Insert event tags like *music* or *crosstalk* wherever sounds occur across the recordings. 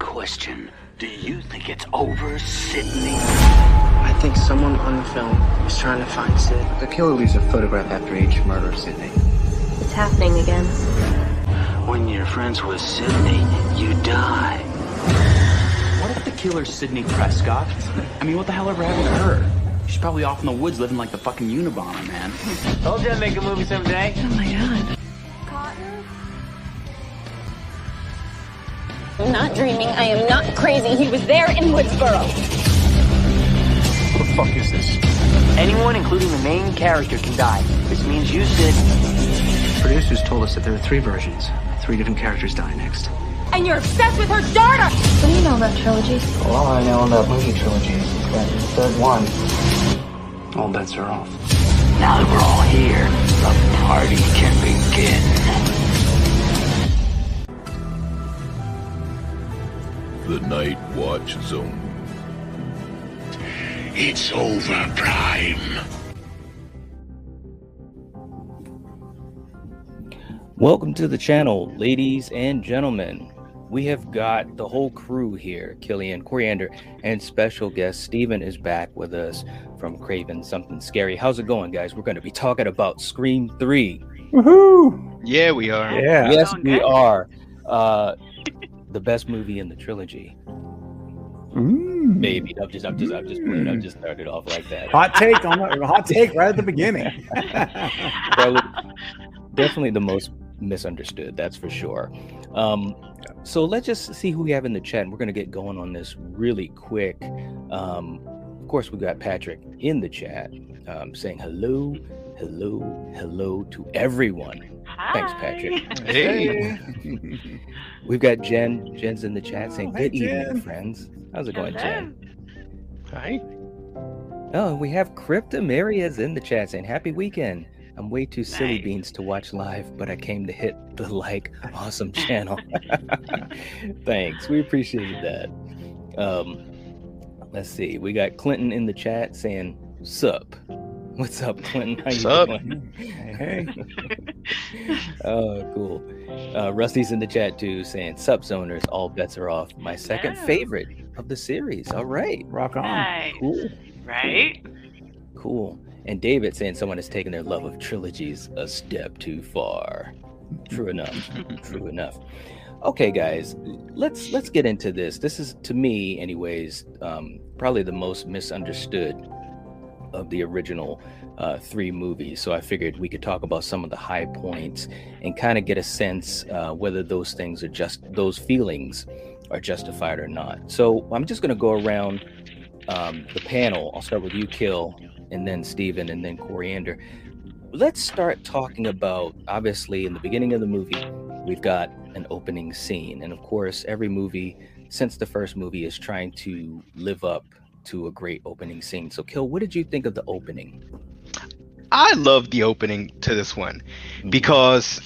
Question. Do you think it's over, Sidney? I think someone on the film is trying to find Sid. The killer leaves a photograph after each murder of Sidney. It's happening again. When you're friends with Sidney, you die. What if the killer's Sidney Prescott? I mean, what the hell ever happened to her? She's probably off in the woods living like the fucking Unabomber, man. Told you I'd make a movie someday. Oh my god. I'm not dreaming. I am not crazy. He was there in Woodsboro. What the fuck is this? Anyone, including the main character, can die. This means you, Sid. Producers told us that there are three versions. Three different characters die next. And you're obsessed with her daughter! What do you know about trilogies? Well, all I know about movie trilogies is that the third one, all bets are off. Now that we're all here, the party can begin. The Night Watch Zone. It's over, Prime. Welcome to the channel, ladies and gentlemen. We have got the whole crew here Killian, Coriander, and special guest Stephen is back with us from Craven Something Scary. How's it going, guys? We're going to be talking about Scream 3. Woohoo! Yeah, we are. Yeah. Yes, we are. Uh, the best movie in the trilogy. Mm. Maybe. I'm just, I'm just, I'm just playing. I'm just started off like that. Hot take on the hot take right at the beginning. *laughs* *laughs* Probably- definitely the most misunderstood that's for sure um so let's just see who we have in the chat and we're going to get going on this really quick um of course we got patrick in the chat um saying hello hello hello to everyone Hi. thanks patrick Hey. *laughs* we've got jen jen's in the chat saying Oh, hey, good evening Jen. friends how's it going jen Hi. Oh, we have Crypta Maria's in the chat saying happy weekend. I'm way too silly Nice. beans to watch live, but I came to hit the like awesome channel. *laughs* Thanks. We appreciate that. Um let's see. We got Clinton in the chat saying sup. What's up, *laughs* Clinton? How you Sup? doing? Hey, *laughs* oh, cool. Uh, Rusty's in the chat too, saying "Sup, zoners, all bets are off." My second Yeah. favorite of the series. All right, rock on. Nice. cool. Right? Cool. And David saying someone has taken their love of trilogies a step too far. True enough. *laughs* True enough. Okay, guys, let's let's get into this. This is to me, anyways, um, probably the most misunderstood of the original uh, three movies. So I figured we could talk about some of the high points and kind of get a sense uh, whether those things are just those feelings are justified or not. So I'm just going to go around um, the panel. I'll start with you, Kill, and then Stephen, and then Coriander. Let's start talking about obviously in the beginning of the movie, we've got an opening scene. And of course, every movie since the first movie is trying to live up to a great opening scene. So, Kill, what did you think of the opening? I love the opening to this one because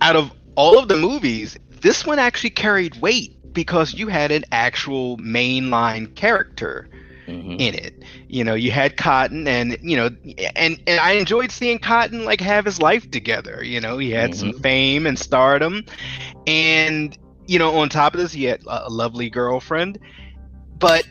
out of all of the movies, this one actually carried weight because you had an actual mainline character Mhm. in it. You know, you had Cotton and you know and and I enjoyed seeing Cotton like have his life together. You know, he had some fame and stardom and you know, on top of this, he had a lovely girlfriend. But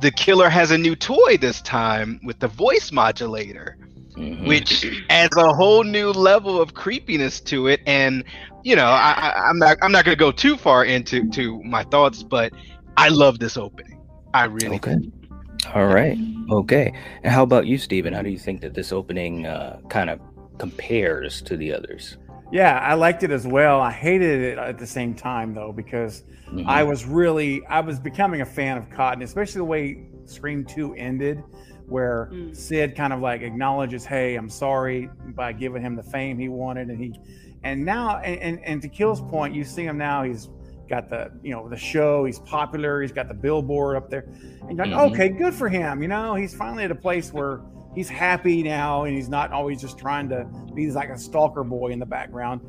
the killer has a new toy this time with the voice modulator Mhm. which adds a whole new level of creepiness to it. And you know, I, I'm not I'm not going to go too far into to my thoughts, but I love this opening. I really Okay. All right. Okay. And how about you, Stephen? How do you think that this opening uh, kind of compares to the others? Yeah, I liked it as well. I hated it at the same time though because Mhm. I was really I was becoming a fan of Cotton, especially the way Scream 2 ended where Mm. Sid kind of like acknowledges, "Hey, I'm sorry" by giving him the fame he wanted and he and now and and, and to Kill's point, you see him now he's got the you know the show he's popular he's got the billboard up there and you're like Mhm. okay good for him you know he's finally at a place where he's happy now and he's not always just trying to be like a stalker boy in the background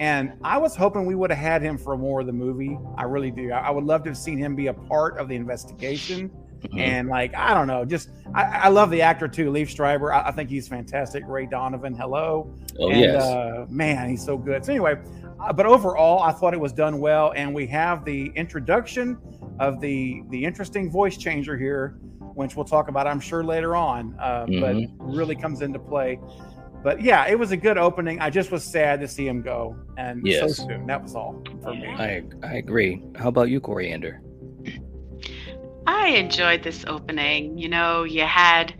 and i was hoping we would have had him for more of the movie i really do i, would love to have seen him be a part of the investigation Mhm. and like I don't know, just I, I love the actor too, Liev Schreiber. I, I think he's fantastic. Ray Donovan, hello. Oh and, yes. uh, man, he's so good. So anyway, uh, but overall, I thought it was done well, and we have the introduction of the the interesting voice changer here, which we'll talk about, I'm sure, later on. Uh, But Mhm. really comes into play. But yeah, it was a good opening. I just was sad to see him go, and Yes. so soon. That was all for me. I I agree. How about you, Coriander? I enjoyed this opening. You know, you had,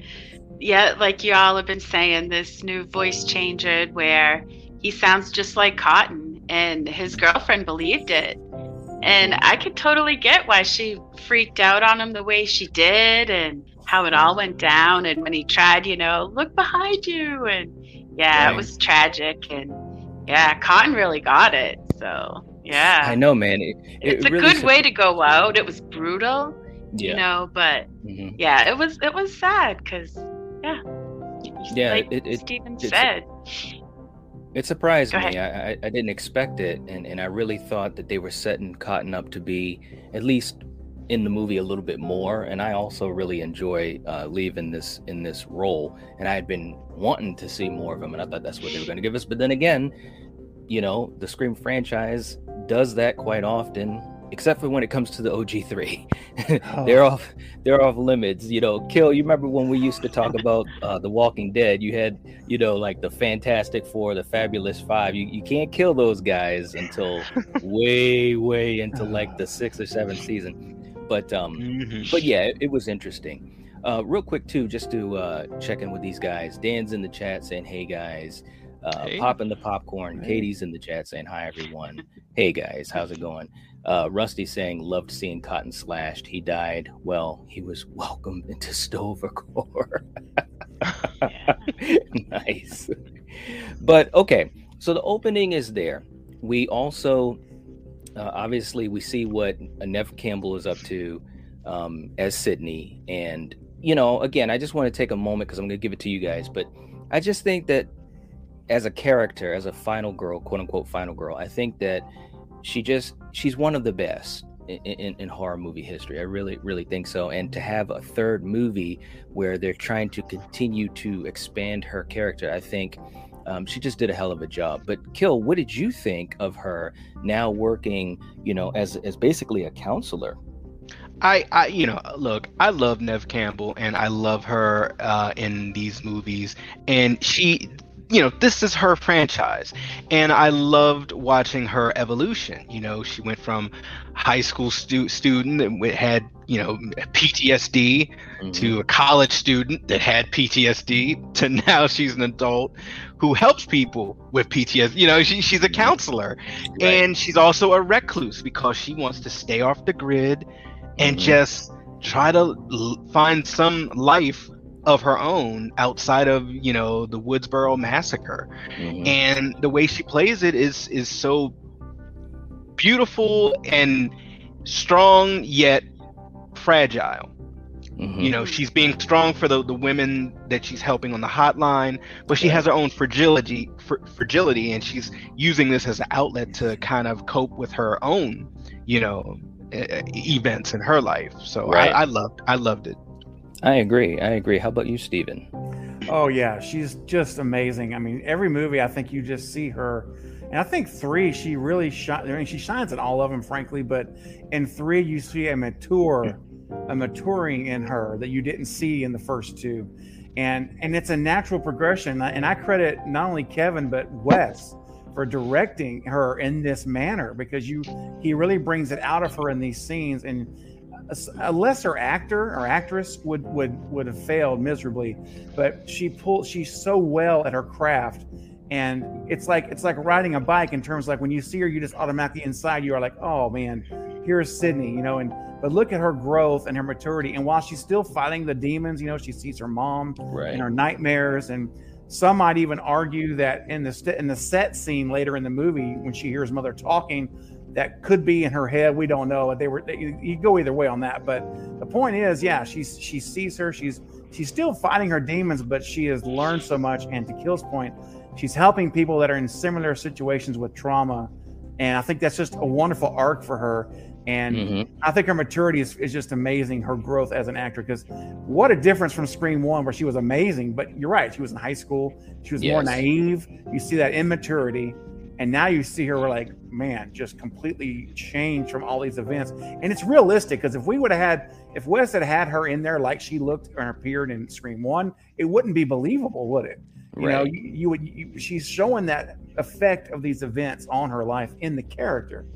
yeah, like you all have been saying, this new voice changer where he sounds just like Cotton, and his girlfriend believed it. And I could totally get why she freaked out on him the way she did, and how it all went down. And when he tried, you know, look behind you, and yeah, it was tragic. And yeah, Cotton really got it. So yeah, I know, man. It, it it's a really good way to go out. It was brutal, Yeah. you know, but Mhm. yeah, it was it was sad because yeah, Yeah, like it- it- Stephen said. It surprised me. I, I I didn't expect it, and and I really thought that they were setting Cotton up to be at least in the movie a little bit more. And I also really enjoy uh, leaving this in this role, and I had been wanting to see more of him, and I thought that's what they were going to give us. But then again, you know, the Scream franchise does that quite often, except for when it comes to the OG3. *laughs* they're off they're off limits. You know, kill. You remember when we used to talk about uh, the Walking Dead? You had you know like the Fantastic Four, the Fabulous Five. You you can't kill those guys until *laughs* way way into like the sixth or seventh season. But um, but yeah, it, it was interesting. Uh, real quick too, just to uh, check in with these guys. Dan's in the chat saying, "Hey guys." Uh, Hey. popping the popcorn. Hey. Katie's in the chat saying, "Hi everyone." hey guys, how's it going? Uh, Rusty saying, "Loved seeing Cotton slashed. He died. Well, he was *laughs* welcomed into Stovercore." *laughs* nice. But okay, so the opening is there. We also, uh, obviously, we see what Neve Campbell is up to um, as Sidney, and you know, again, I just want to take a moment because I'm going to give it to you guys, but I just think that as a character, as a final girl, quote unquote final girl, I think that she just she's one of the best in, in, in horror movie history. I really, really think so. And to have a third movie where they're trying to continue to expand her character, I think um, she just did a hell of a job. But Kill, what did you think of her now working, you know, as as basically a counselor? I, I, you know, look, I love Neve Campbell and I love her uh, in these movies. And she, you know, this is her franchise. And I loved watching her evolution. You know, she went from high school stu- student that had, you know, PTSD to a college student that had PTSD to *laughs* now she's an adult who helps people with PTSD. You know, she, she's a counselor. And she's also a recluse because she wants to stay off the grid and Mhm. just try to l- find some life of her own outside of you know the Woodsboro massacre Mhm. and the way she plays it is is so beautiful and strong yet fragile Mhm. you know she's being strong for the, the women that she's helping on the hotline but she has her own fragility fr- fragility and she's using this as an outlet to kind of cope with her own you know events in her life so Right. I, I loved i loved it I agree. I agree. How about you, Stephen? Oh yeah, she's just amazing. I mean, every movie I think you just see her, and I think three she really shines. I mean, she shines in all of them, frankly. But in three, you see a mature, a maturing in her that you didn't see in the first two, and and it's a natural progression. And I credit not only Kevin but Wes for directing her in this manner because you he really brings it out of her in these scenes and a, a lesser actor or actress would would would have failed miserably but she pulled she's so well at her craft and it's like it's like riding a bike in terms of like when you see her you just automatically inside you are like oh man here's sidney you know and but look at her growth and her maturity and while she's still fighting the demons you know she sees her mom Right. and her nightmares and some might even argue that in the st- in the set scene later in the movie when she hears mother talking that could be in her head we don't know they were they, you go either way on that but the point is yeah she's she sees her she's she's still fighting her demons but she has learned so much and to kill's point she's helping people that are in similar situations with trauma and i think that's just a wonderful arc for her And Mm-hmm. I think her maturity is, is just amazing. Her growth as an actor, because what a difference from Scream One, where she was amazing. But you're right, she was in high school. She was more naive. You see that immaturity, and now you see her we're like, man, just completely changed from all these events. And it's realistic because if we would have had, if Wes had had her in there like she looked and appeared in Scream One, it wouldn't be believable, would it? You know, you, you would. You, she's showing that effect of these events on her life in the character.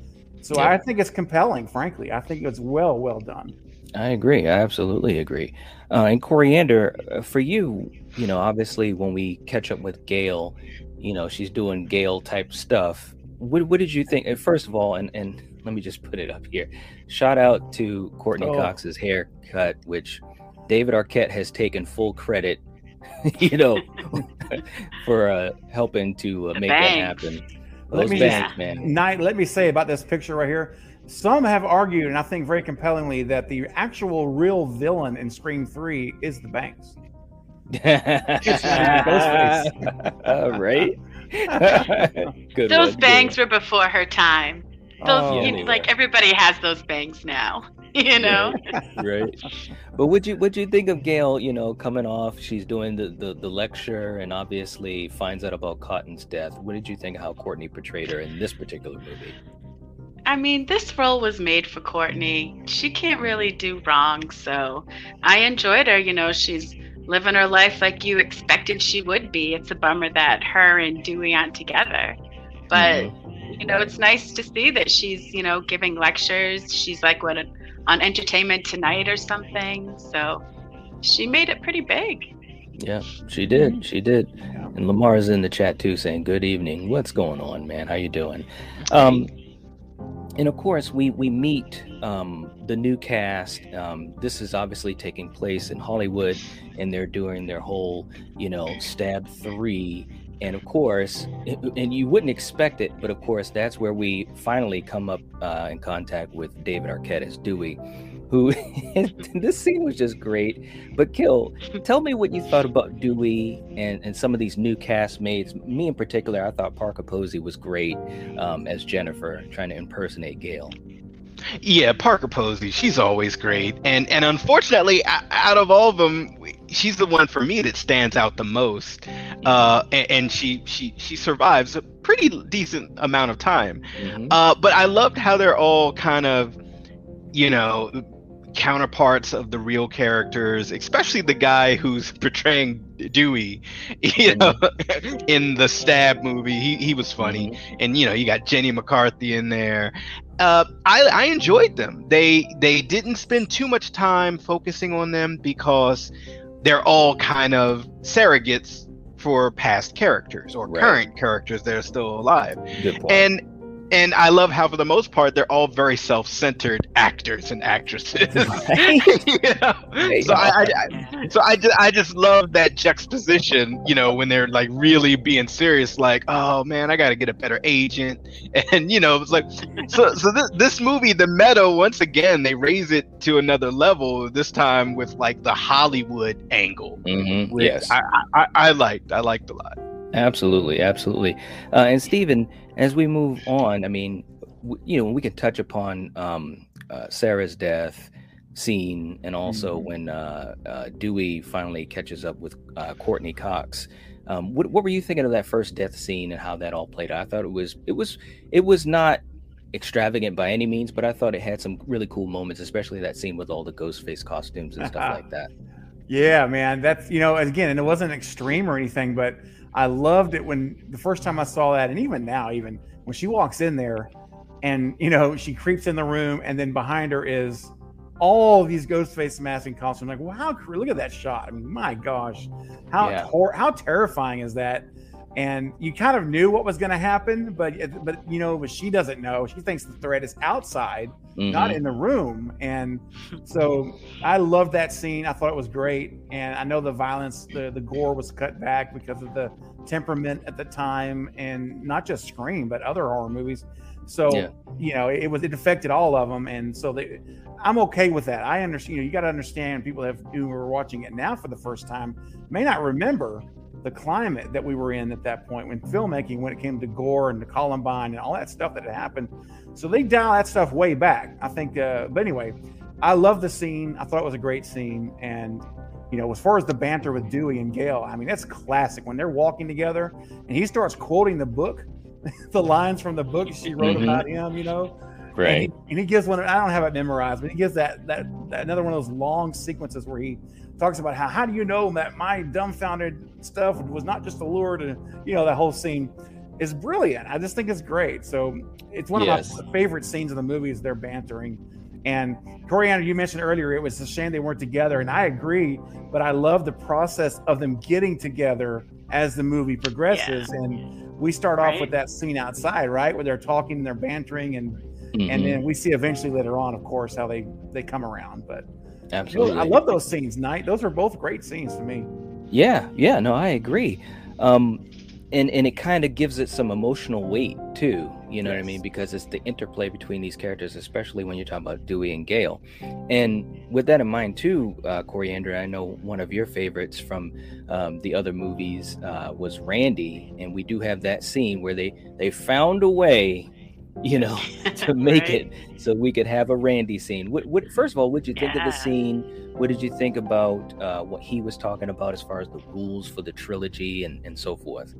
So Yeah. I think it's compelling. Frankly, I think it's well, well done. I agree. I absolutely agree. Uh, and Coriander, uh, for you, you know, obviously when we catch up with Gale, you know, she's doing Gale type stuff. What, what did you think? First of all, and, and let me just put it up here. Shout out to Courteney Oh. Cox's haircut, which David Arquette has taken full credit, *laughs* you know, *laughs* for uh, helping to uh, make bangs. that happen. Let me bangs, just, man. Knight, let me say about this picture right here. Some have argued, and I think very compellingly, that the actual real villain in Scream Three is the Banks. Ghostface. *laughs* Uh, right? *laughs* Good Those one, good bangs were before her time. Those, Oh. you Yeah, they like everybody has those bangs now. *laughs* You know. right but would you would you think of gale you know coming off she's doing the, the the lecture and obviously finds out about cotton's death what did you think of how courteney portrayed her in this particular movie I mean, this role was made for Courtney. She can't really do wrong, so I enjoyed her. You know, she's living her life like you expected she would be. It's a bummer that her and Dewey aren't together. But, you know, it's nice to see that she's, you know, giving lectures. She's like, what, on Entertainment Tonight or something. So she made it pretty big. yeah she did she did and lamar's in the chat too saying good evening what's going on man how you doing um and of course we we meet um the new cast. Um this is obviously taking place in hollywood and they're doing their whole you know stab three. And of course and you wouldn't expect it but of course that's where we finally come up uh, in contact with david arquette as dewey who *laughs* this scene was just great but kill tell me what you thought about dewey and, and some of these new castmates me in particular i thought parker posey was great um, as jennifer trying to impersonate gale Yeah, Parker Posey, she's always great, and and unfortunately, out of all of them, she's the one for me that stands out the most. Uh, and, and she she she survives a pretty decent amount of time. Mhm. Uh, but I loved how they're all kind of, you know, counterparts of the real characters, especially the guy who's *laughs* portraying Dewey, you know, *laughs* in the Stab movie. He he was funny, and you know, you got Jenny McCarthy in there. Uh, I I enjoyed them. They they didn't spend too much time focusing on them because they're all kind of surrogates for past characters or Right. current characters that are still alive good point and and I love how for the most part they're all very self-centered actors and actresses. *laughs* Right. *laughs* you know? So I, I, so I just, I just love that juxtaposition, you know, when they're like really being serious, like, oh man, I got to get a better agent, *laughs* and you know, it's like, so so this this movie, the meta, once again, they raise it to another level. This time with like the Hollywood angle, Mhm, yes I, I I liked, I liked a lot. Absolutely, absolutely. Uh, and Stephen, as we move on, I mean, w- you know, we can touch upon um, uh, Sarah's death scene, and also when uh, uh, Dewey finally catches up with uh, Courteney Cox. Um, what, what were you thinking of that first death scene and how that all played out? I thought it was, it was, it was not extravagant by any means, but I thought it had some really cool moments, especially that scene with all the Ghostface costumes and stuff *laughs* like that. Yeah, man. That's you know, again, and it wasn't extreme or anything, but I loved it when the first time I saw that, and even now, even when she walks in there, and you know, she creeps in the room, and then behind her is all these ghost Ghostface masking costumes. Like, wow, look at that shot. I mean, my gosh, how Yeah. tor- how terrifying is that? And you kind of knew what was going to happen, but but you know, but she doesn't know. She thinks the threat is outside, not Mhm. in the room. And so I loved that scene. I thought it was great. And I know the violence, the, the gore was cut back because of the temperament at the time and not just Scream, but other horror movies. So, Yeah. you know, it, was, it affected all of them. And so they, I'm okay with that. I understand, you know, you got to understand people have, who are watching it now for the first time may not remember the climate that we were in at that point when filmmaking, when it came to gore and the Columbine and all that stuff that had happened. So they dial that stuff way back. I think. Uh, but anyway, I love the scene. I thought it was a great scene, and you know, as far as the banter with Dewey and Gale, I mean, that's classic when they're walking together and he starts quoting the book, *laughs* the lines from the book she wrote Mhm. about him, you know. Right. And he, and he gives one. I don't have it memorized, but he gives that, that that another one of those long sequences where he talks about how how do you know that my dumbfounded stuff was not just a lure to you know that whole scene is brilliant. I just think it's great. So it's one Yes. of my favorite scenes of the movie is they're bantering. And Coriander, you mentioned earlier it was a shame they weren't together, and I agree. But I love the process of them getting together as the movie progresses, and we start off with that scene outside, right, where they're talking and they're bantering, and Mhm. and then we see eventually later on, of course, how they they come around. But Absolutely. I love those scenes. Night, those are both great scenes to me. Yeah, yeah, no, I agree. Um, and and it kind of gives it some emotional weight too. You know what I mean? Because it's the interplay between these characters, especially when you're talking about Dewey and Gale. And with that in mind too, uh, Coriander, I know one of your favorites from um, the other movies uh, was Randy, and we do have that scene where they they found a way. *laughs* You know, *laughs* to make it so we could have a Randy scene. What, what first of all, what did you think of the scene? What did you think about uh, what he was talking about as far as the rules for the trilogy and, and so forth?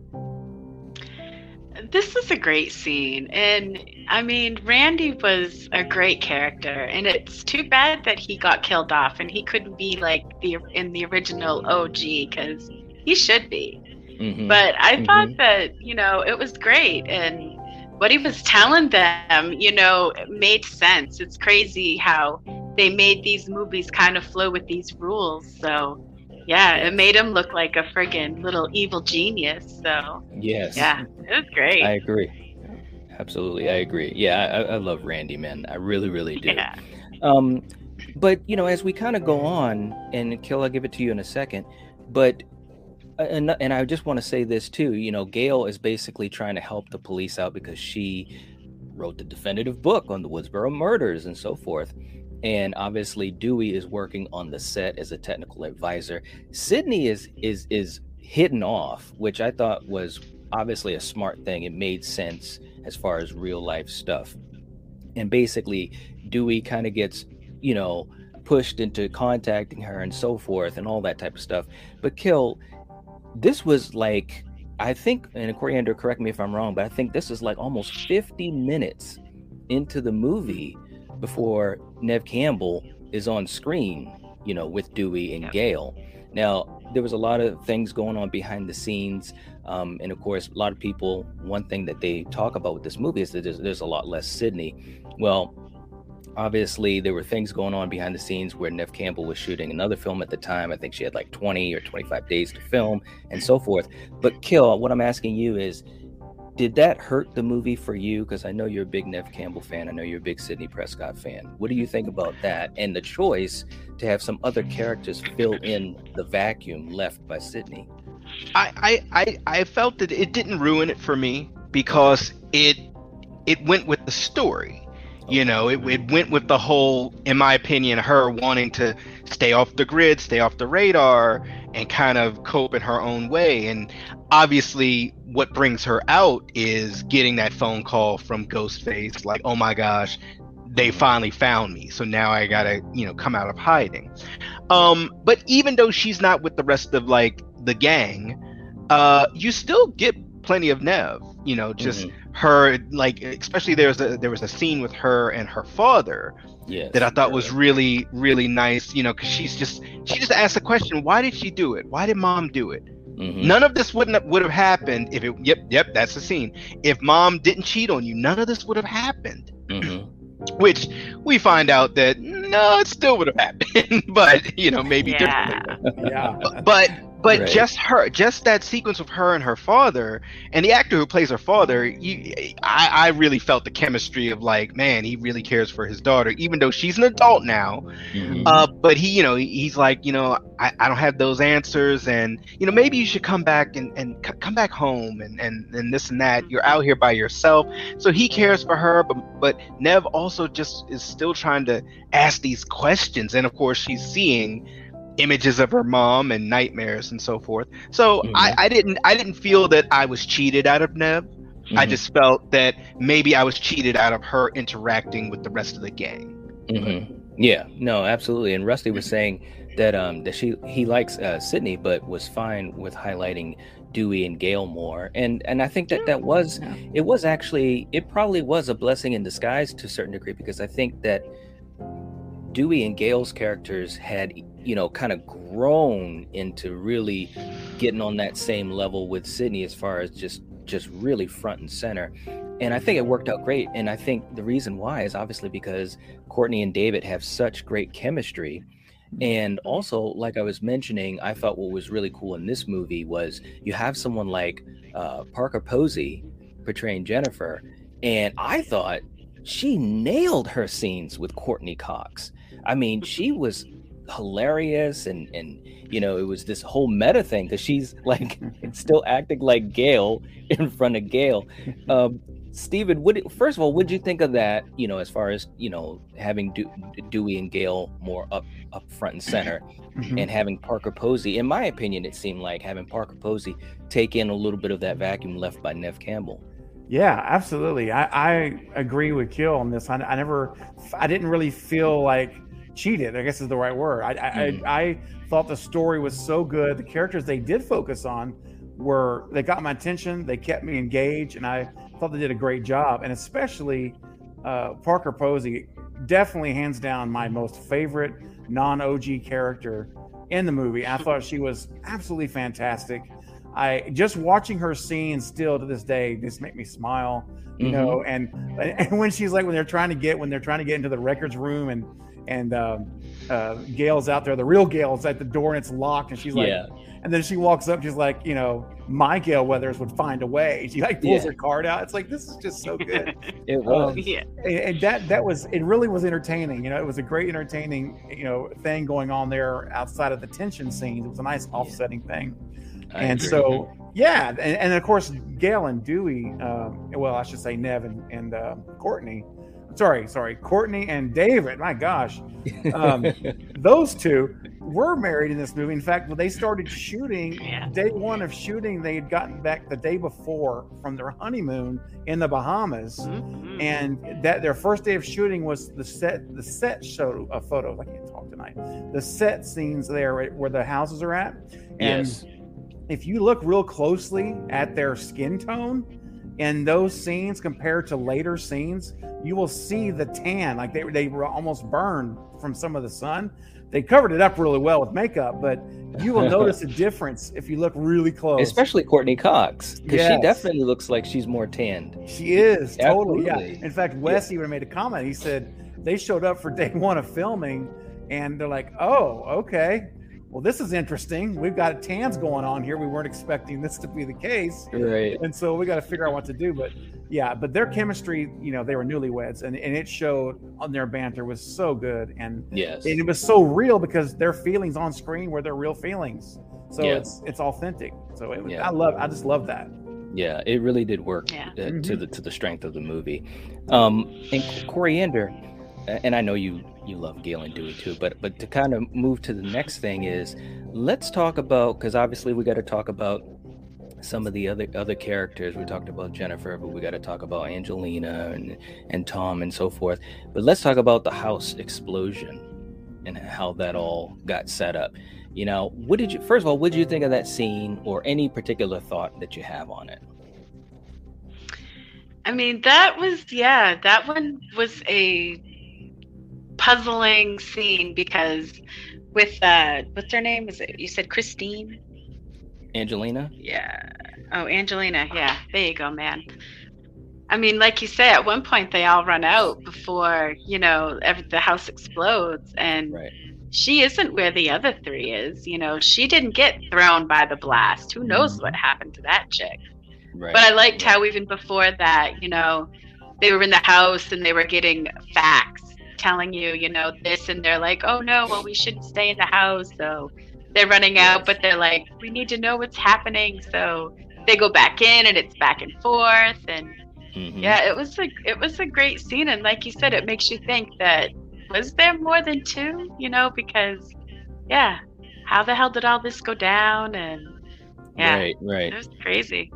This is a great scene. And I mean, Randy was a great character. And it's too bad that he got killed off and he couldn't be like the in the original OG because he should be. Mhm. But I Mhm. thought that, you know, it was great. And what he was telling them, you know, made sense. It's crazy how they made these movies kind of flow with these rules. So, yeah, it made him look like a friggin' little evil genius. So, Yes. yeah, it was great. I agree. Absolutely, I agree. Yeah, I, I love Randy, man. I really, really do. Yeah. Um, but you know, as we kind of go on, and Kill, I'll give it to you in a second. But and and I just want to say this too. You know, Gale is basically trying to help the police out because she wrote the definitive book on the Woodsboro murders and so forth. And obviously, Dewey is working on the set as a technical advisor. Sydney is is is hidden off, which I thought was obviously a smart thing. It made sense as far as real life stuff. And basically, Dewey kind of gets, you know, pushed into contacting her and so forth and all that type of stuff. But Kill, this was like, I think, and Coriander, correct me if I'm wrong, but I think this is like almost 50 minutes into the movie before Neve Campbell is on screen, you know, with Dewey and Gale. Now, there was a lot of things going on behind the scenes. Um, and of course, a lot of people, one thing that they talk about with this movie is that there's, there's a lot less Sidney. Well, obviously, there were things going on behind the scenes where Neve Campbell was shooting another film at the time. I think she had like 20 or 25 days to film and so forth. But, Kill, what I'm asking you is, did that hurt the movie for you? Because I know you're a big Neve Campbell fan. I know you're a big Sidney Prescott fan. What do you think about that and the choice to have some other characters fill in the vacuum left by Sidney? I, I, I, felt that it didn't ruin it for me because it it went with the story. You know, it, it went with the whole, in my opinion, her wanting to stay off the grid, stay off the radar, and kind of cope in her own way. And obviously, what brings her out is getting that phone call from Ghostface, like, oh my gosh, they finally found me. So now I gotta, you know, come out of hiding. Um, but even though she's not with the rest of like the gang, uh, you still get plenty of Neve. You know, just her like, especially there was a there was a scene with her and her father Yes. that I thought was really really nice. You know, because she's just she just asked the question, why did she do it? Why did mom do it? Mhm. None of this wouldn't have, would have happened if it. Yep, yep, that's the scene. If mom didn't cheat on you, none of this would have happened. Mhm. *laughs* Which we find out that no, it still would have *laughs* happened, but you know maybe Yeah. differently. Yeah. But but Right. just her, just that sequence of her and her father, and the actor who plays her father, you, I, I really felt the chemistry of like, man, he really cares for his daughter, even though she's an adult now. Mhm. Uh, but he, you know, he's like, you know, I, I don't have those answers, and you know, maybe you should come back and, and c- come back home, and, and and this and that. You're out here by yourself, so he cares for her, but but Neve also just is still trying to ask these questions, and of course, she's seeing images of her mom and nightmares and so forth. So mm-hmm. I, I didn't I didn't feel that I was cheated out of Neve. Mm-hmm. I just felt that maybe I was cheated out of her interacting with the rest of the gang. Mm-hmm. Yeah, no, absolutely. And Rusty was saying that um that she he likes uh, Sidney, but was fine with highlighting Dewey and Gale more. And and I think that that was it was actually it probably was a blessing in disguise to a certain degree because I think that Dewey and Gale's characters had you know kind of grown into really getting on that same level with Sidney as far as just just really front and center. And I think it worked out great. And I think the reason why is obviously because Courteney and David have such great chemistry. And also, like I was mentioning, I thought what was really cool in this movie was you have someone like uh, Parker Posey portraying Jennifer. And I thought she nailed her scenes with Courteney Cox. I mean, she was hilarious and and you know it was this whole meta thing because she's *laughs* like *laughs* still acting like Gale *laughs* in front of Gale. Um, Stephen, what first of all, did you think of that? You know, as far as you know, having De- Dewey and Gale more up up front and center, mm-hmm. and having Parker Posey. In my opinion, it seemed like having Parker Posey take in a little bit of that vacuum left by Neve Campbell. Yeah, absolutely. I, I agree with Kill on this. I, I never, I didn't really feel like cheated. I guess is the right word. I, mm-hmm. I, I thought the story was so good. The characters they did focus on were they got my attention. They kept me engaged, and I thought they did a great job. And especially uh, Parker Posey, definitely hands down my most favorite non-OG character in the movie. I thought she was absolutely fantastic. I just watching her scenes still to this day just make me smile, you mm-hmm. know. And and when she's like when they're trying to get when they're trying to get into the records room and and um, uh, Gale's out there. The real Gale's at the door and it's locked, and she's like, yeah. and then she walks up. She's like, you know, my Gale Weathers would find a way. She like pulls yeah. her card out. It's like this is just so good. *laughs* it was, um, yeah. And, and, that that was it. Really was entertaining. You know, it was a great entertaining you know thing going on there outside of the tension scenes. It was a nice offsetting yeah. thing. I and agree. so yeah, and, and of course Gale and Dewey. Um, well, I should say Neve and, and uh, Courteney sorry, sorry, Courteney and David. My gosh, um, *laughs* those two were married in this movie. In fact, when they started shooting, yeah. day one of shooting, they had gotten back the day before from their honeymoon in the Bahamas, mm-hmm. and that their first day of shooting was the set. The set show a photo. I can't talk tonight. The set scenes there where the houses are at, and yes. if you look real closely at their skin tone in those scenes compared to later scenes, you will see the tan, like they, they were almost burned from some of the sun. They covered it up really well with makeup, but you will *laughs* notice a difference if you look really close. Especially Courteney Cox, because yes. she definitely looks like she's more tanned. She is totally. Yeah. In fact, Wes yeah. even made a comment. He said they showed up for *laughs* day one of filming, and they're like, "Oh, okay." Well, this is interesting. We've got tans going on here. We weren't expecting this to be the case. Right. And so we got to figure out what to do. But yeah, but their chemistry, you know, they were newlyweds and, and it showed on their banter was so good. And, yes. and it was so real because their feelings on screen were their real feelings. So yeah. it's it's authentic. So it was, yeah. I love I just love that. Yeah, it really did work yeah. uh, mm-hmm. to the to the strength of the movie. Um, and Coriander, and I know you you love Gale and Dewey too. But but to kind of move to the next thing is let's talk about because obviously we got to talk about some of the other other characters. We talked about Jennifer, but we got to talk about Angelina and and Tom and so forth. But let's talk about the house explosion and how that all got set up. You know, what did you first of all, what did you think of that scene or any particular thought that you have on it? I mean, that was yeah, that one was a puzzling scene because with uh what's her name? Is it you said Christine? Angelina? Yeah. Oh, Angelina. Yeah. There you go, man. I mean, like you say, at one point they all run out before you know every, the house explodes, and right. she isn't where the other three is. You know, she didn't get thrown by the blast. Who knows mm-hmm. what happened to that chick? Right. But I liked how even before that, you know, they were in the house and they were getting facts telling you, you know, this, and they're like, oh no, well, we shouldn't stay in the house. So they're running out, but they're like, we need to know what's happening. So they go back in, and it's back and forth, and mm-hmm. yeah, it was a it was a great scene, and like you said, it makes you think that was there more than two, you know, because yeah, how the hell did all this go down? And yeah, Right, right. it was crazy.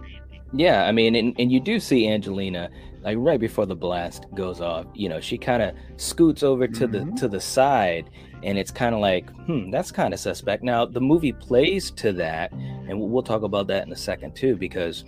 Yeah, I mean, and, and you do see Angelina like right before the blast goes off. You know, she kind of scoots over to the to the side, and it's kind of like, hmm, that's kind of suspect. Now the movie plays to that, and we'll, we'll talk about that in a second too, because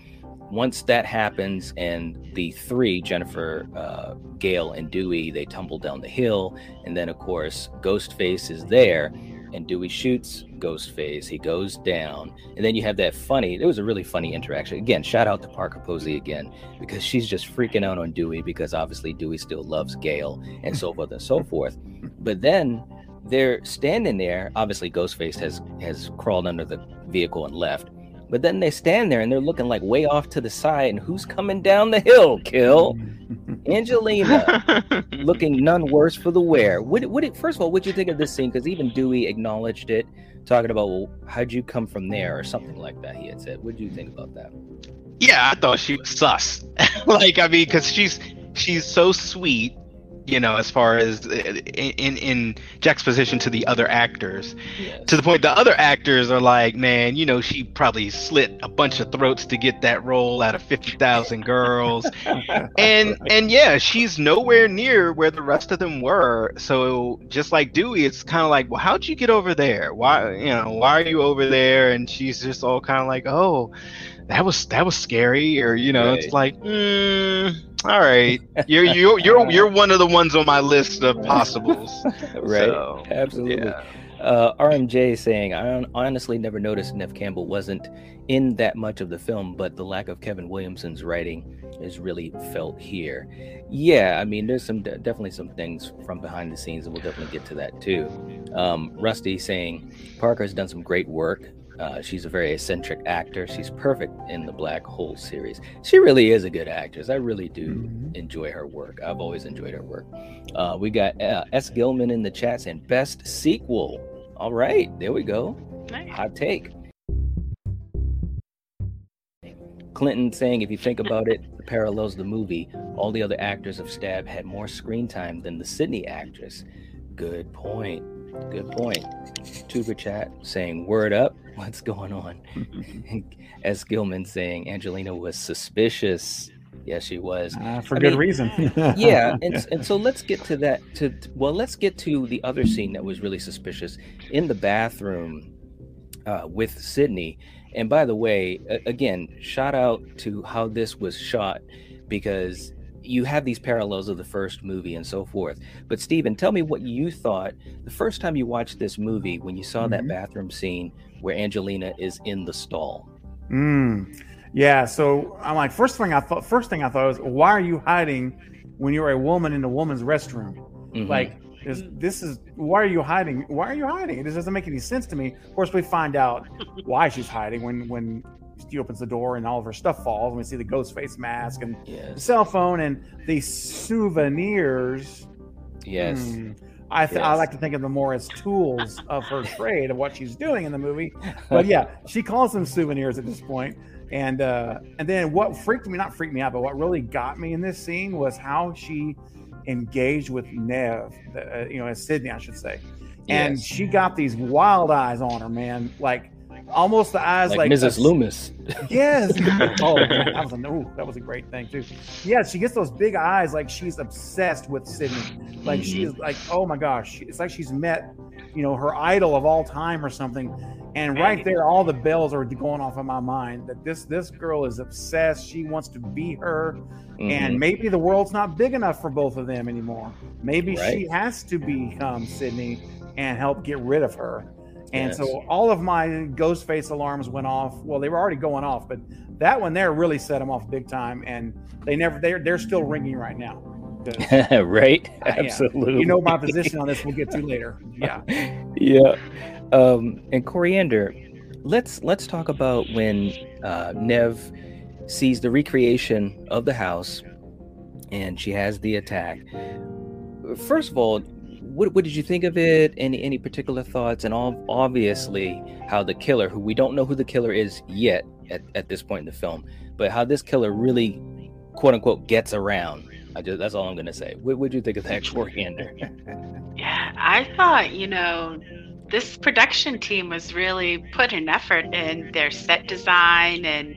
once that happens, and the three Jennifer, uh, Gale, and Dewey they tumble down the hill, and then of course Ghostface is there. And Dewey shoots Ghostface. He goes down, and then you have that funny. It was a really funny interaction. Again, shout out to Parker Posey again because she's just freaking out on Dewey because obviously Dewey still loves Gale and so forth and so *laughs* forth. But then they're standing there. Obviously, Ghostface has has crawled under the vehicle and left. But then they stand there and they're looking like way off to the side. And who's coming down the hill? Kill *laughs* Angelina, looking none worse for the wear. What, what, first of all, what'd you think of this scene? Because even Dewey acknowledged it, talking about, well, how'd you come from there, or something like that. He had said. What'd you think about that? Yeah, I thought she was sus. *laughs* like, I mean, because she's she's so sweet, you know, as far as uh, in in juxtaposition to the other actors, to the point the other actors are like, man, you know, she probably slit a bunch of throats to get that role out of fifty thousand girls, *laughs* and and yeah, she's nowhere near where the rest of them were. So just like Dewey, it's kind of like, well, how'd you get over there? Why, you know, why are you over there? And she's just all kind of like, oh that was that was scary or you know Right. it's like mm, all right. You're you're you're you're one of the ones on my list of possibles. *laughs* Right. So, absolutely. yeah. uh, rmj saying i honestly never noticed neve campbell wasn't in that much of the film but the lack of kevin williamson's writing is really felt here. Yeah i mean there's some definitely some things from behind the scenes and we'll definitely get to that too. Um, rusty saying parker's done some great work uh, she's a very eccentric actor. She's perfect in the Black Hole series. She really is a good actress. I really do enjoy her work. I've always enjoyed her work. Uh, we got uh, S. Gilman in the chat saying best sequel. All right, there we go. Hot take. Clinton saying, if you think about it, the parallels the movie. All the other actors of Stab had more screen time than the Sydney actress. Good point. Good point. Tuber chat saying, word up. *laughs* What's going on? *laughs* S. Gilman saying, Angelina was suspicious. Yes, she was. Uh, for I good mean, reason. *laughs* yeah, and and so let's get to that. To well, let's get to the other scene that was really suspicious in the bathroom uh, with Sidney. And by the way, again, shout out to how this was shot because you have these parallels of the first movie and so forth. But Stephen, tell me what you thought the first time you watched this movie when you saw that Mhm. bathroom scene where Angelina is in the stall. Mm. Yeah. So I'm like, first thing I thought, first thing I thought was, why are you hiding when you're a woman in a woman's restroom? Mhm. Like, this, this is why are you hiding? Why are you hiding? It just doesn't make any sense to me. Of course, we find out why she's hiding when when she opens the door and all of her stuff falls. And we see the ghost face mask and the cell phone and the souvenirs. Yes. Hmm. I, th- I like to think of them more as tools of her *laughs* trade of what she's doing in the movie. But yeah, she calls them souvenirs at this point. And uh, and then what freaked me, not freaked me out, but what really got me in this scene was how she engaged with Neve, uh, you know, as Sidney, I should say. And Yes. she got these wild eyes on her, man. Like almost the eyes Like, like, Mrs. a- Loomis. Yes. *laughs* oh, that was a ooh, that was a great thing too. Yeah, she gets those big eyes, like she's obsessed with Sidney. Like Mm-hmm. she is like, oh my gosh, it's like she's met, you know, her idol of all time or something. And right there, all the bells are going off in my mind that this this girl is obsessed. She wants to be her, and Mhm. maybe the world's not big enough for both of them anymore. Maybe she has to become Sidney and help get rid of her. And Yes. so all of my ghost face alarms went off. Well, they were already going off, but that one there really set them off big time. And they never they're they're still ringing right now. *laughs* right? uh, yeah, Absolutely. You know my position on this. We'll get to later. Yeah. *laughs* yeah. Um, and Coriander, let's let's talk about when uh, Neve sees the recreation of the house, and she has the attack. First of all, what, what did you think of it? Any any particular thoughts? And all, obviously, how the killer, who we don't know who the killer is yet at, at this point in the film, but how this killer really, quote unquote, gets around. I just that's all I'm gonna say. What would you think of that, Coriander? *laughs* Yeah, I thought, you know, this production team was really put an effort in their set design and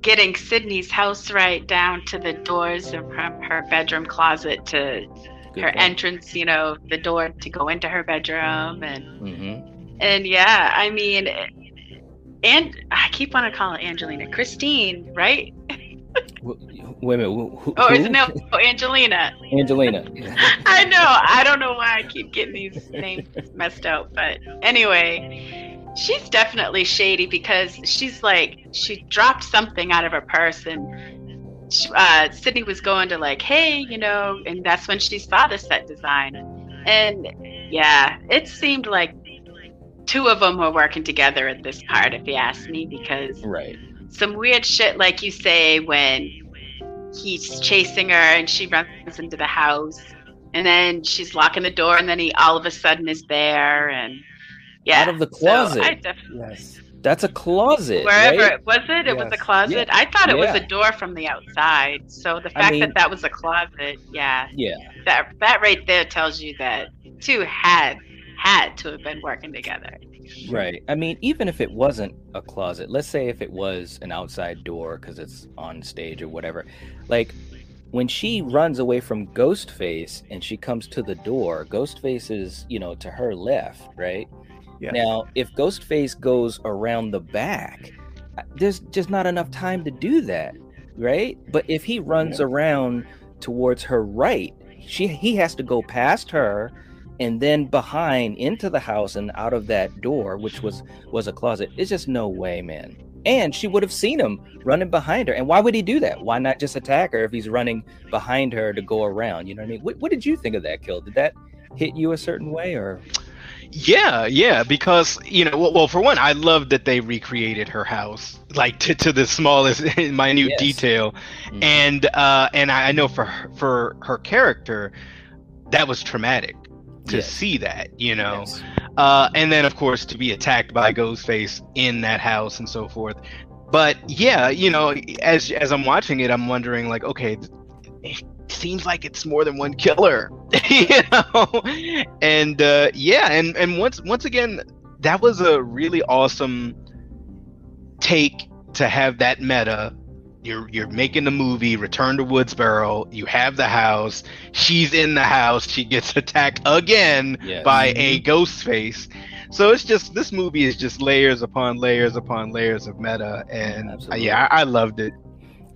getting Sidney's house right down to the doors of her, her bedroom closet to Good her point. entrance, you know, the door to go into her bedroom and Mhm. and yeah, I mean and I keep on to call Angelina. Christine, right? Wait a minute. who- who- Oh, is who? it no Angelina. Angelina. *laughs* I know. I don't know why I keep getting these names messed up, but anyway, she's definitely shady because she's like she dropped something out of her purse and uh, Sidney was going to like, hey, you know, and that's when she saw the set design, and yeah, it seemed like two of them were working together at this part, if you ask me, because Right. some weird shit like you say when he's chasing her and she runs into the house and then she's locking the door and then he all of a sudden is there and yeah Out of the so closet. I def- Yes. That's a closet. wherever right? it was it it was a closet Yeah. i thought it was a door from the outside so the I fact mean- that that was a closet yeah Yeah. that that right there tells you that two had had to have been working together Right. I mean, even if it wasn't a closet, let's say if it was an outside door because it's on stage or whatever, like when she runs away from Ghostface and she comes to the door, Ghostface is, you know, to her left, right? Yeah. Now, if Ghostface goes around the back, uh, there's just not enough time to do that, right? But if he runs around towards her right, she he has to go past her and then behind into the house and out of that door which was was a closet. It's just no way man. And she would have seen him running behind her. And why would he do that? Why not just attack her if he's running behind her to go around? You know what i mean? What, what did you think of that kill? Did that hit you a certain way or Yeah, yeah, because you know, well, well, for one, I love that they recreated her house like to, to the smallest *laughs* minute Yes. detail, Mhm. and uh, and I know for her- for her character, that was traumatic to Yes. see that, you know, Yes. uh, and then of course to be attacked by Ghostface in that house and so forth. But yeah, you know, as as I'm watching it, I'm wondering like, okay, seems like it's more than one killer, *laughs* you know, and uh, yeah, and and once once again, that was a really awesome take to have that meta. You're you're making the movie Return to Woodsboro. You have the house. She's in the house. She gets *laughs* attacked again Yes. by a ghost face. So it's just this movie is just layers upon layers upon layers of meta, and uh, yeah, I, I loved it.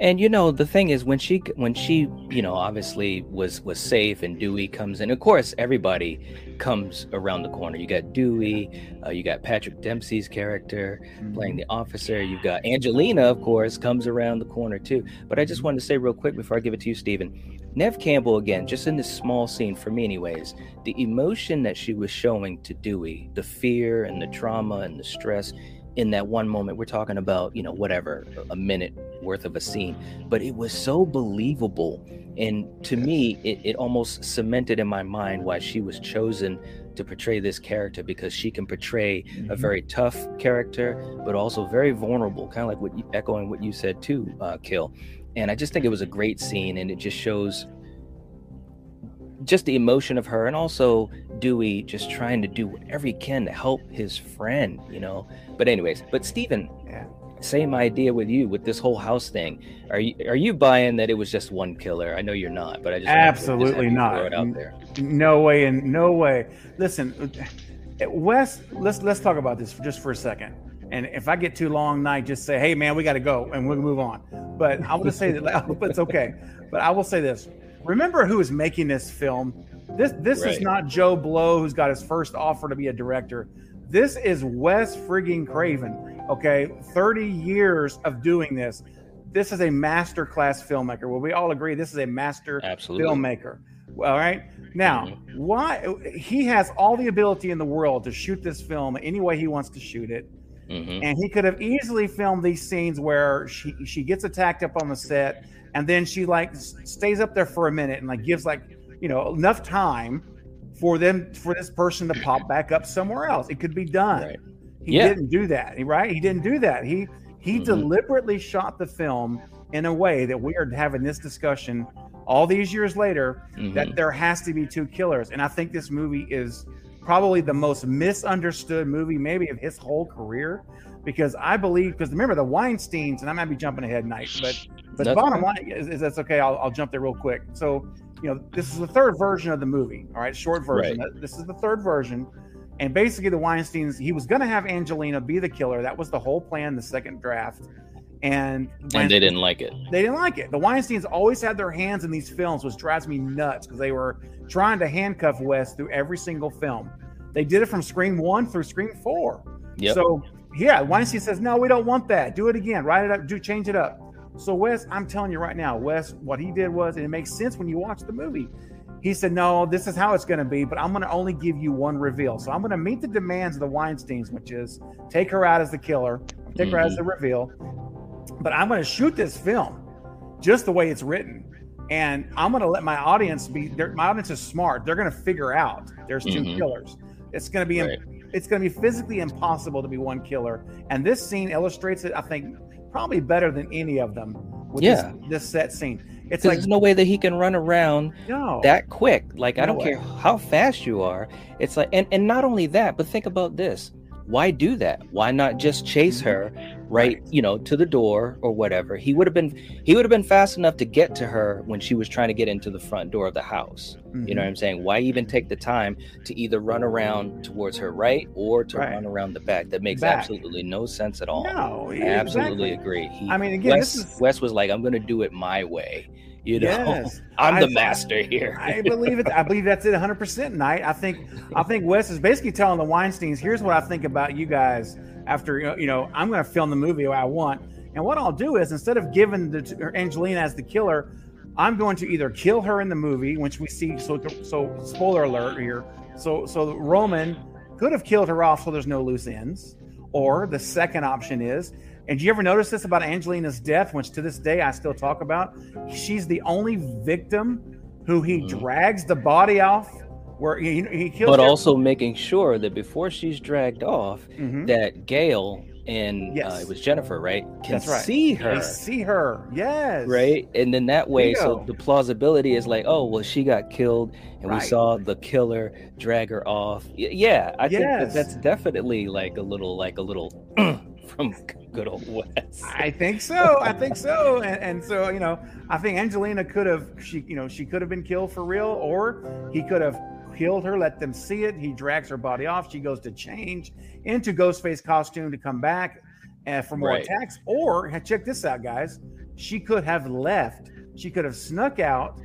And you know the thing is when she when she you know obviously was was safe and Dewey comes in. Of course, everybody comes around the corner. You got Dewey, uh, you got Patrick Dempsey's character playing the officer. You've got Angelina, of course, comes around the corner too. But I just wanted to say real quick before I give it to you, Stephen. Neve Campbell again, just in this small scene for me, anyways. The emotion that she was showing to Dewey, the fear and the trauma and the stress in that one moment. We're talking about you know whatever a minute worth of a scene but it was so believable and to me it, it almost cemented in my mind why she was chosen to portray this character because she can portray a very tough character but also very vulnerable kind of like what you, echoing what you said too uh, kill and i just think it was a great scene and it just shows just the emotion of her and also dewey just trying to do whatever he can to help his friend you know but anyways but stephen Yeah. same idea with you with this whole house thing. Are you are you buying that it was just one killer? I know you're not, but I just wanted to just have Absolutely not. Throw it out there. No way and no way. Listen, Wes, let's let's talk about this just for a second. And if I get too long night, just say, "Hey, man, we got to go," and we'll move on. But I want to say that *laughs* I hope it's okay. But I will say this: remember who is making this film. This this is not Joe Blow, who's got his first offer to be a director. This is Wes frigging Craven. Okay, thirty years of doing this. This is a master class filmmaker. Will we all agree this is a master Absolutely. filmmaker? All right. Now, why he has all the ability in the world to shoot this film any way he wants to shoot it. Mhm. And he could have easily filmed these scenes where she she gets attacked up on the set, and then she like stays up there for a minute and like gives like you know enough time for them for this person to pop back up somewhere else. It could be done. Right. He Yeah. didn't do that, right? He didn't do that. He he Mhm. deliberately shot the film in a way that we are having this discussion all these years later Mhm. that there has to be two killers, and I think this movie is probably the most misunderstood movie maybe of his whole career because I believe because remember the Weinstein's and I might be jumping ahead, night, but but That's bottom line is, is that's okay. I'll, I'll jump there real quick. So you know this is the third version of the movie. All right, short version. This is the third version, and basically the Weinstein's he was going to have Angelina be the killer. That was the whole plan. The second draft, and And they didn't like it. they didn't like it. The Weinsteins always had their hands in these films, which drives me nuts because they were trying to handcuff Wes through every single film. They did it from Scream One through Scream Four. Yep. So yeah, Weinstein says, "No, we don't want that. Do it again. Write it up. Do change it up." So Wes, I'm telling you right now, Wes, what he did was, and it makes sense when you watch the movie. He said, "No, this is how it's going to be, but I'm going to only give you one reveal. So I'm going to meet the demands of the Weinsteins, which is take her out as the killer, take her as the reveal, but I'm going to shoot this film just the way it's written." And I'm going to let my audience be. My audience is smart. They're going to figure out there's 2 Mhm. killers. It's going to be Right. it's going to be physically impossible to be one killer. And this scene illustrates it, I think, probably better than any of them with Yeah. this, this set scene. It's like, there's no way that he can run around no, that quick. Like I don't way. care how fast you are. It's like and and not only that, but think about this. Why do that? Why not just chase her right, you know, to the door or whatever? He would have been he would have been fast enough to get to her when she was trying to get into the front door of the house. You know mm-hmm. what I'm saying? Why even take the time to either run around towards her right or to Right. run around the back? That makes Back. absolutely no sense at all. No, I absolutely exactly. agree. He, I mean, again, Wes, this is- Wes was like, I'm going to do it my way. You know, Yes. *laughs* I'm I- the master here. I believe it. I believe that's it 100% night. I think I think Wes is basically telling the Weinsteins, here's what I think about you guys after you know, I'm going to film the movie the way I want. And what I'll do is instead of giving the Angelina as the killer, I'm going to either kill her in the movie, which we see so so spoiler alert here. So so Roman could have killed her off so there's no loose ends. Or the second option is, and do you ever notice this about Angelina's death, which to this day I still talk about? She's the only victim who he mm-hmm. drags the body off, where he, he kills. But her- also making sure that before she's dragged off, Mhm. that Gale and uh, it was Jennifer, right, can That's right. see her, They see her. Yes. right, and then that way, so the plausibility is like, oh, well, she got killed, and Right. we saw the killer drag her off. Y- yeah, I think that that's definitely like a little, like a little *clears throat* from good old Wes. I think so. I think so. And, and so, you know, I think Angelina could have, she, you know, she could have been killed for real, or he could have killed her, let them see it. He drags her body off. She goes to change into Ghostface costume to come back uh, for more Right. attacks. Or check this out, guys. She could have left. She could have snuck out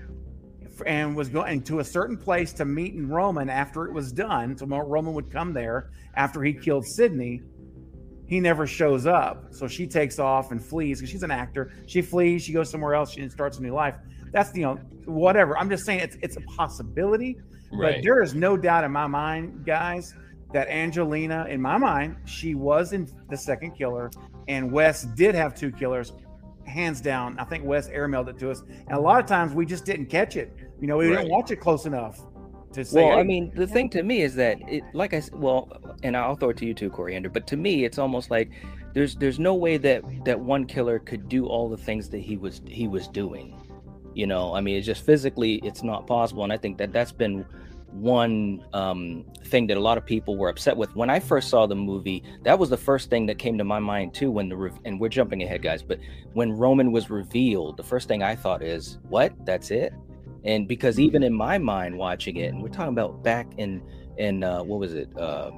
and was going to a certain place to meet in Roman after it was done. So Roman would come there after he killed Sidney he never shows up. So she takes off and flees because she's an actor. She flees, she goes somewhere else, she starts a new life. That's you know whatever. I'm just saying it's it's a possibility, but there is no doubt in my mind, guys, that Angelina, in my mind, she was in the second killer, and Wes did have two killers, hands down. I think Wes airmailed it to us, and a lot of times we just didn't catch it. You know, we Right. didn't watch it close enough to say. Well, I mean, the thing to me is that it, like I said, well, and I'll throw it to you too, Coriander. But to me, it's almost like there's there's no way that that one killer could do all the things that he was he was doing. You know, I mean, it's just physically, it's not possible, and I think that that's been one um, thing that a lot of people were upset with when I first saw the movie. That was the first thing that came to my mind too. When the re- and we're jumping ahead, guys, but when Roman was revealed, the first thing I thought is, "What? That's it." and because even in my mind watching it and we're talking about back in in uh what was it uh,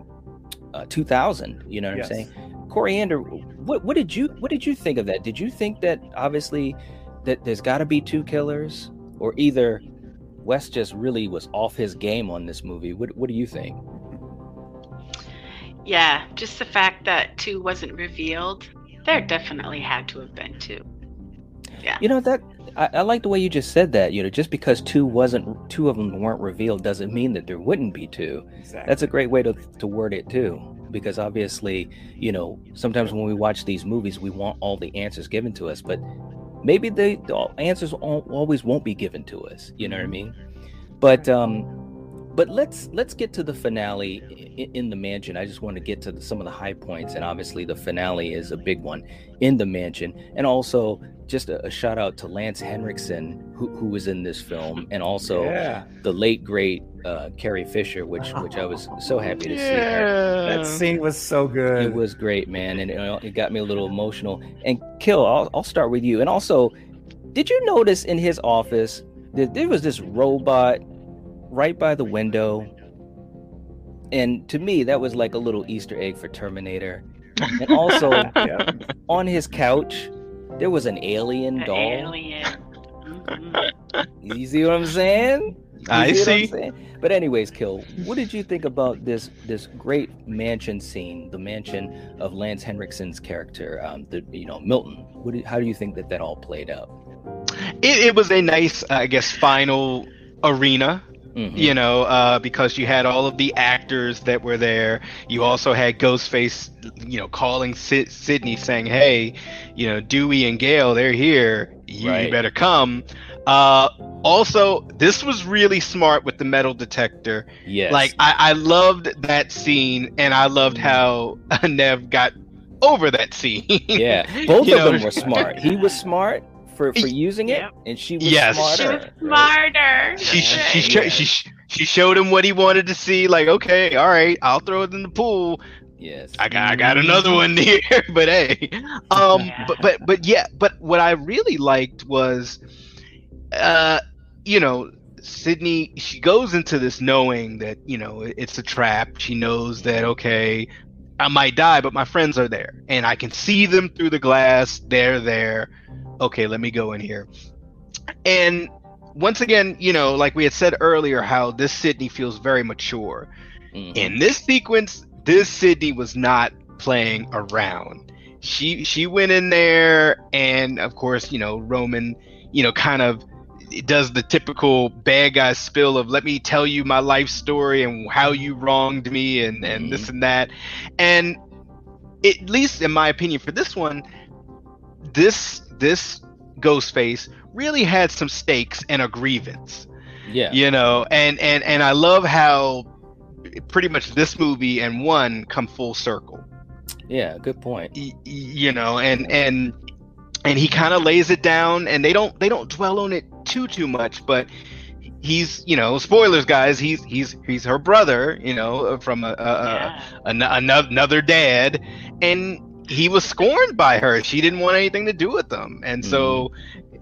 uh 2000 you know what Yes. i'm saying coriander what what did you what did you think of that did you think that obviously that there's got to be two killers or either Wes just really was off his game on this movie what what do you think Yeah, just the fact that two wasn't revealed, there definitely had to have been two. Yeah. you know that I, I like the way you just said that you know just because two wasn't two of them weren't revealed doesn't mean that there wouldn't be two Exactly. that's a great way to, to word it too because obviously you know sometimes when we watch these movies we want all the answers given to us but maybe the, the answers always won't be given to us you know what i mean? But um but let's let's get to the finale in, in the mansion. I just want to get to the, some of the high points and obviously the finale is a big one in the mansion. And also just a, a shout out to Lance Henriksen, who, who was in this film, and also Yeah. the late great uh, Carrie Fisher, which which I was so happy to see her. That scene was so good. It was great, man, and it, it got me a little emotional. And Kill, I'll, I'll start with you. And also, did you notice in his office that there was this robot right by the window? And to me, that was like a little Easter egg for Terminator. And also, *laughs* Yeah. on his couch, there was an alien The doll. alien. Mhm. You see what I'm saying? You I what I'm see. saying? But anyways, Kill, what did you think about this this great mansion scene, the mansion of Lance Henriksen's character, um, the you know Milton? What do, how do you think that that all played out? It, it was a nice, I guess, final arena. Mhm. You know, uh, because you had all of the actors that were there. You also had Ghostface, you know, calling Sid- Sidney saying, "Hey, you know, Dewey and Gale, they're here. You, you better come." Uh, also, this was really smart with the metal detector. Yes, Like I, I loved that scene, and I loved how *laughs* Neve got over that scene. yeah, *laughs* both of know, them were smart. He was smart for for using it, Yep. and she was Yes. smarter. She was smarter. She she she, sho- she sh- she showed him what he wanted to see. Like, okay, all right, I'll throw it in the pool. Yes, I got I got another one *laughs* here, but hey, um, Yeah. but but but yeah, but what I really liked was, uh, you know, Sidney. She goes into this knowing that you know it's a trap. She knows that okay, I might die, but my friends are there, and I can see them through the glass. They're there. Okay, let me go in here. And once again, you know, like we had said earlier, how this Sidney feels very mature. Mhm. In this sequence, this Sidney was not playing around. She she went in there, and of course, you know, Roman, you know, kind of does the typical bad guy spill of let me tell you my life story and how you wronged me and and this and that and at least in my opinion for this one this this ghostface really had some stakes and a grievance yeah, you know and and and i love how pretty much this movie and one come full circle yeah. Good point. y- y- you know and and and he kind of lays it down and they don't they don't dwell on it too too much but he's you know spoilers guys he's he's he's her brother you know from a, a, Yeah. a, an- another another dad and he was scorned by her she didn't want anything to do with them and so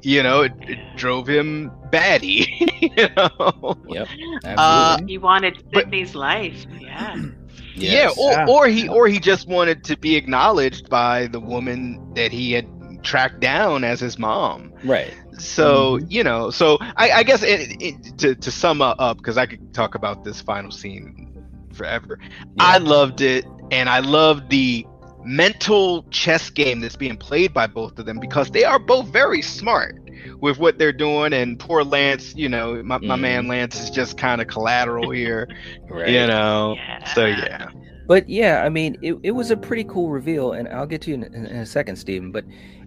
you know it, it drove him batty *laughs* you know Yep, Uh. He wanted but- Sidney's life. Yeah. Yes. Yeah, or, Yeah. or he or he just wanted to be acknowledged by the woman that he had tracked down as his mom. right. So Mm-hmm. you know, so I, I guess it, it, to to sum up, because I could talk about this final scene forever. I loved it, and I loved the mental chess game that's being played by both of them because they are both very smart with what they're doing. And poor Lance, you know, my, my Mhm. man Lance is just kind of collateral here, *laughs* Right. you know. Yeah. So yeah. But yeah, I mean, it, it was a pretty cool reveal, and I'll get to you in, in, in a second, Stephen. But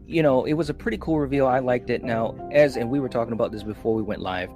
you know, it was a pretty cool reveal. I liked it. Now, as and we were talking about this before we went live.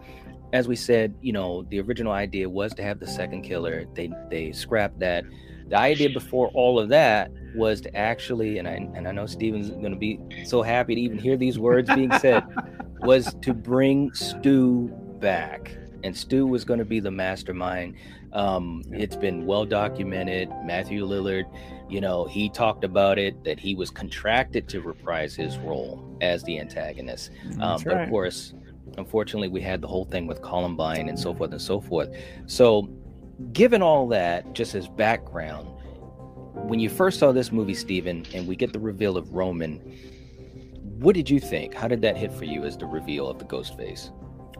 As we said, you know, the original idea was to have the second killer. They they scrapped that. The idea before all of that was to actually, and I and I know Stephen's going to be so happy to even hear these words being said, *laughs* was to bring Stu back, and Stu was going to be the mastermind. Um, it's been well documented. Matthew Lillard, you know, he talked about it that he was contracted to reprise his role as the antagonist. Um, That's but right. of course, unfortunately, we had the whole thing with Columbine and so forth and so forth. So, given all that, just as background, when you first saw this movie, Stephen, and we get the reveal of Roman, what did you think? How did that hit for you as the reveal of the ghost face?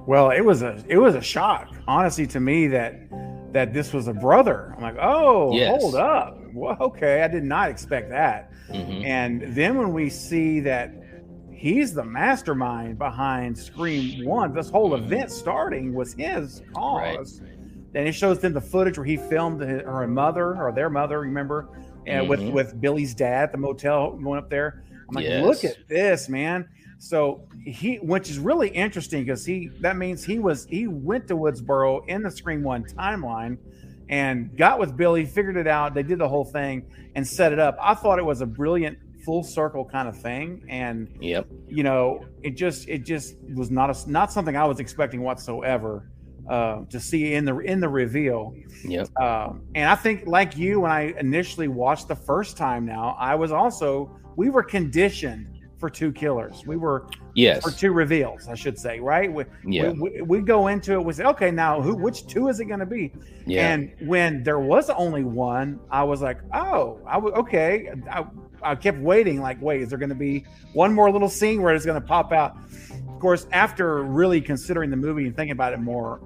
Well, it was a it was a shock, honestly, to me that that this was a brother. I'm like, oh, Yes. hold up, well, okay, I did not expect that. Mhm. And then when we see that he's the mastermind behind Scream One, this whole event starting was his cause. And it shows them the footage where he filmed her mother or their mother, remember, and with Mhm. with Billy's dad at the motel going up there. I'm like, Yes. look at this, man. So he, which is really interesting because he that means he was he went to Woodsboro in the Scream One timeline and got with Billy, figured it out. They did the whole thing and set it up. I thought it was a brilliant full circle kind of thing, and Yep. you know, it just it just was not a, not something I was expecting whatsoever uh, to see in the in the reveal. Yep. Um, and I think, like you, when I initially watched the first time, now I was also we were conditioned for two killers. We were Yes. or two reveals, I should say, right? We, Yeah. we, we, we go into it. We say, okay, now who? Which two is it going to be? Yeah. And when there was only one, I was like, oh, I was okay. I, I kept waiting, like, wait, is there going to be one more little scene where it's going to pop out? Of course, after really considering the movie and thinking about it more,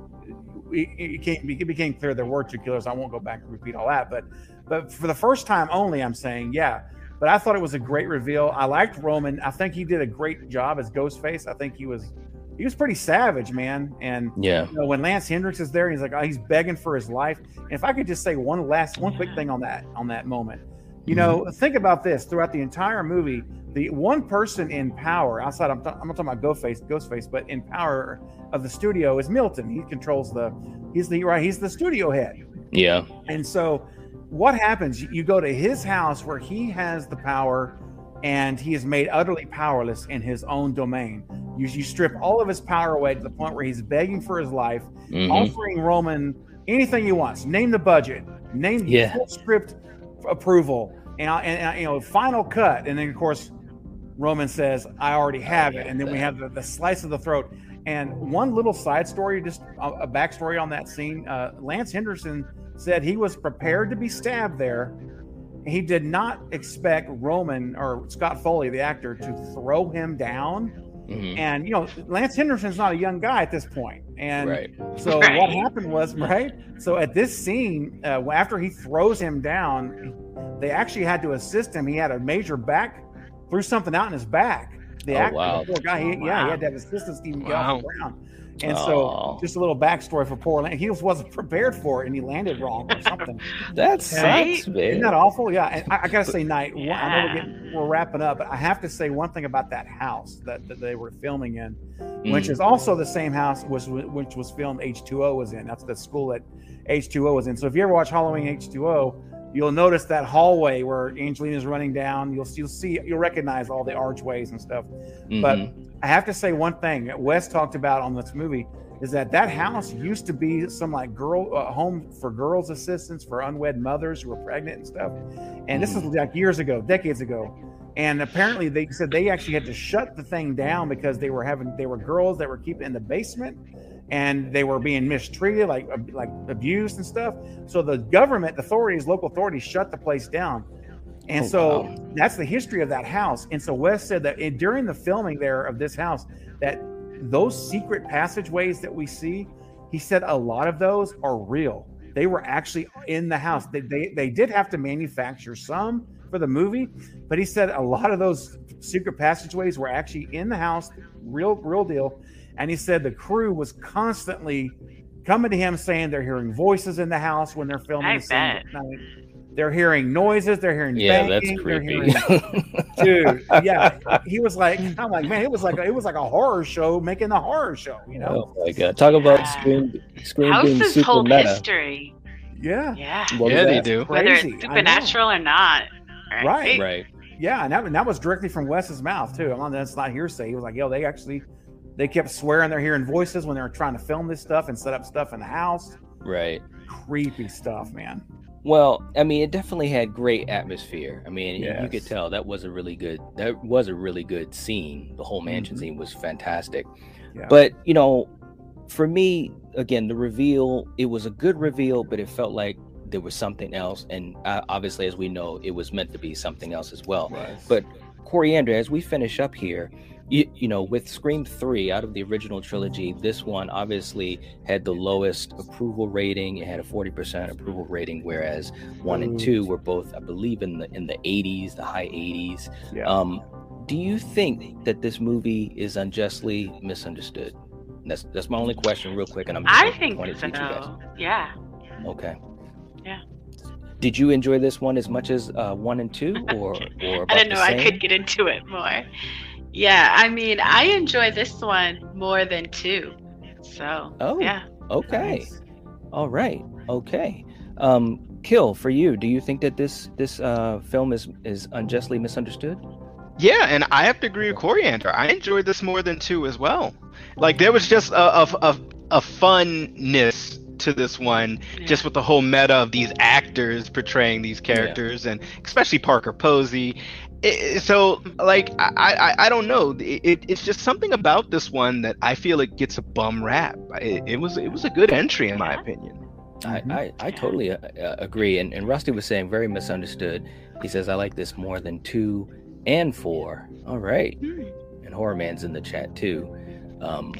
it, it, came, it became clear there were two killers. I won't go back and repeat all that, but but for the first time only, I'm saying, yeah. But I thought it was a great reveal. I liked Roman. I think he did a great job as Ghostface. I think he was he was pretty savage, man. And Yeah. you know, when Lance Henriksen is there, he's like, oh, he's begging for his life. And if I could just say one last, one quick thing on that, on that moment, you know, think about this throughout the entire movie. The one person in power outside, I'm, I'm not talking about Ghostface, Ghostface, but in power of the studio is Milton. He controls the, he's the right, he's the studio head. Yeah. And so, what happens? You go to his house where he has the power, and he is made utterly powerless in his own domain. You, you strip all of his power away to the point where he's begging for his life, Mhm. offering Roman anything he wants. Name the budget, name Yeah. full script approval, and, and, and you know final cut. And then of course, Roman says, "I already have it." And then we have the, the slice of the throat. And one little side story, just a, a backstory on that scene. Uh, Lance Henderson said he was prepared to be stabbed there. He did not expect Roman or Scott Foley, the actor, to throw him down. Mhm. And you know, Lance Henderson's not a young guy at this point, and Right. so *laughs* Right. what happened was right. So at this scene, uh, after he throws him down, they actually had to assist him. He had a major back, threw something out in his back. The Oh, actor, wow. the poor guy, he, yeah, he had to have assistance to even get off the ground. And Oh. so, just a little backstory for poor Lance. He just wasn't prepared for it, and he landed wrong or something. *laughs* That sucks, Right? man. Isn't that awful? Yeah, and I, I gotta say, Knight. one- I know we're, getting, we're wrapping up, but I have to say one thing about that house that, that they were filming in, which Mm. is also the same house was which was filmed H2O was in. That's the school that H2O was in. So if you ever watch Halloween H2O, you'll notice that hallway where Angelina's running down. You'll you'll see you'll recognize all the archways and stuff. But Mhm. I have to say one thing that Wes talked about on this movie is that that house used to be some like girl uh, home for girls assistants for unwed mothers who were pregnant and stuff. And this is like years ago, decades ago. And apparently they said they actually had to shut the thing down because they were having they were girls that were keeping in the basement and they were being mistreated like like abused and stuff. So the government the authorities, local authorities shut the place down. And Oh, so wow. that's the history of that house. And so Wes said that it, during the filming there of this house, that those secret passageways that we see, he said a lot of those are real. They were actually in the house. They, they, they did have to manufacture some for the movie, but he said a lot of those secret passageways were actually in the house, real, real deal. And he said the crew was constantly coming to him saying they're hearing voices in the house when they're filming I the scene bet. at night. They're hearing noises. They're hearing Yeah, that's banging, they're creepy. hearing- *laughs* dude. Yeah, he was like, I'm like, man, it was like it was like a horror show making a horror show, you know? Oh my god! Talk about Yeah. Scream, Scream being House's super whole meta. history. Yeah, Yeah. What Yeah, they that? do. Whether it's supernatural or not. Right. Right. yeah, and that, and that was directly from Wes's mouth too. I'm not, that's not hearsay. He was like, yo, they actually they kept swearing they're hearing voices when they were trying to film this stuff and set up stuff in the house. Right. Creepy stuff, man. Well, I mean, it definitely had great atmosphere. I mean, you- you could tell that was a really good. That was a really good scene. The whole mansion Mhm. scene was fantastic. Yeah. But you know, for me, again, the reveal. It was a good reveal, but it felt like there was something else. And uh, obviously, as we know, it was meant to be something else as well. But Coriander, as we finish up here, you, you know, with Scream 3 out of the original trilogy, this one obviously had the lowest approval rating. It had a 40% approval rating, whereas one and two were both, I believe, in the in the 80s, the high 80s. Yeah. Um, do you think that this movie is unjustly misunderstood? That's that's my only question, real quick, and I'm just I think point it to each of you guys. so. Yeah. Okay. Yeah. Did you enjoy this one as much as uh, one and two, *laughs* or or I about didn't the know I could get into it more. Yeah, I mean, I enjoy this one more than two. So, Oh, yeah. Okay. Nice. All right. Okay. Um, Kill for you. Do you think that this this uh, film is is unjustly misunderstood? Yeah, and I have to agree with Coriander. I enjoyed this more than two as well. Like there was just a a, a, a funness to this one, yeah. just with the whole meta of these actors portraying these characters, yeah. and especially Parker Posey. It, so, like, I, I, I don't know. It, it's just something about this one that I feel it gets a bum rap. It, it was it was a good entry in my opinion. I, I, I totally uh, uh, agree. And, and Rusty was saying very misunderstood. He says, I like this more than two and four. All right. Hmm. And Horror Man's in the chat too. Um,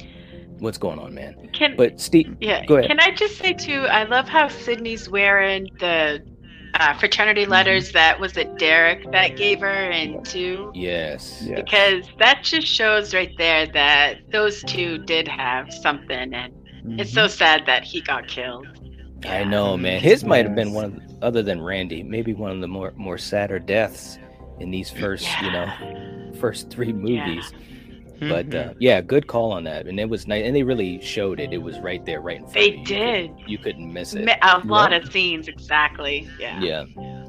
what's going on, man? Can but Steve, yeah, go ahead. Can I just say too? I love how Sidney's wearing the uh, fraternity mm-hmm. letters that was it Derek that gave her and two. Yes. yes. Because that just shows right there that those two did have something, and mm-hmm. it's so sad that he got killed. I know, man. His might have been one of, the, other than Randy, maybe one of the more more sadder deaths in these first, yeah. you know, first three movies. Yeah. But uh, mm-hmm. yeah, good call on that, and it was nice, and they really showed it. It was right there, right in front. They of you. They did. You, could, you couldn't miss it. A lot of scenes, exactly. Yeah. Yeah,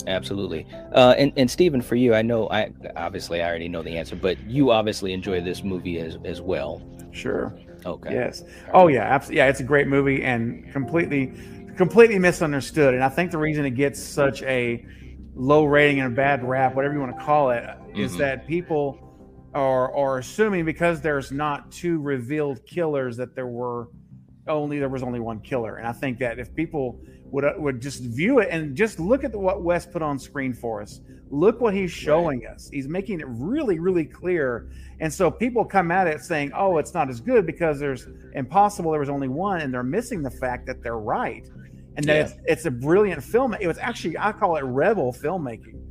absolutely. Uh, and and Stephen, for you, I know, I obviously I already know the answer, but you obviously enjoy this movie as as well. Sure. Okay. Yes. Oh yeah, absolutely. Yeah, it's a great movie and completely completely misunderstood. And I think the reason it gets such a low rating and a bad rap, whatever you want to call it, mm-hmm. is that people are are assuming because there's not two revealed killers that there were only there was only one killer. And I think that if people would uh, would just view it and just look at the, what Wes put on screen for us, look what he's showing right. us. He's making it really really clear. And so people come at it saying, "Oh, it's not as good because there's impossible. There was only one," and they're missing the fact that they're right and that yeah. it's, it's a brilliant film. It was actually I call it rebel filmmaking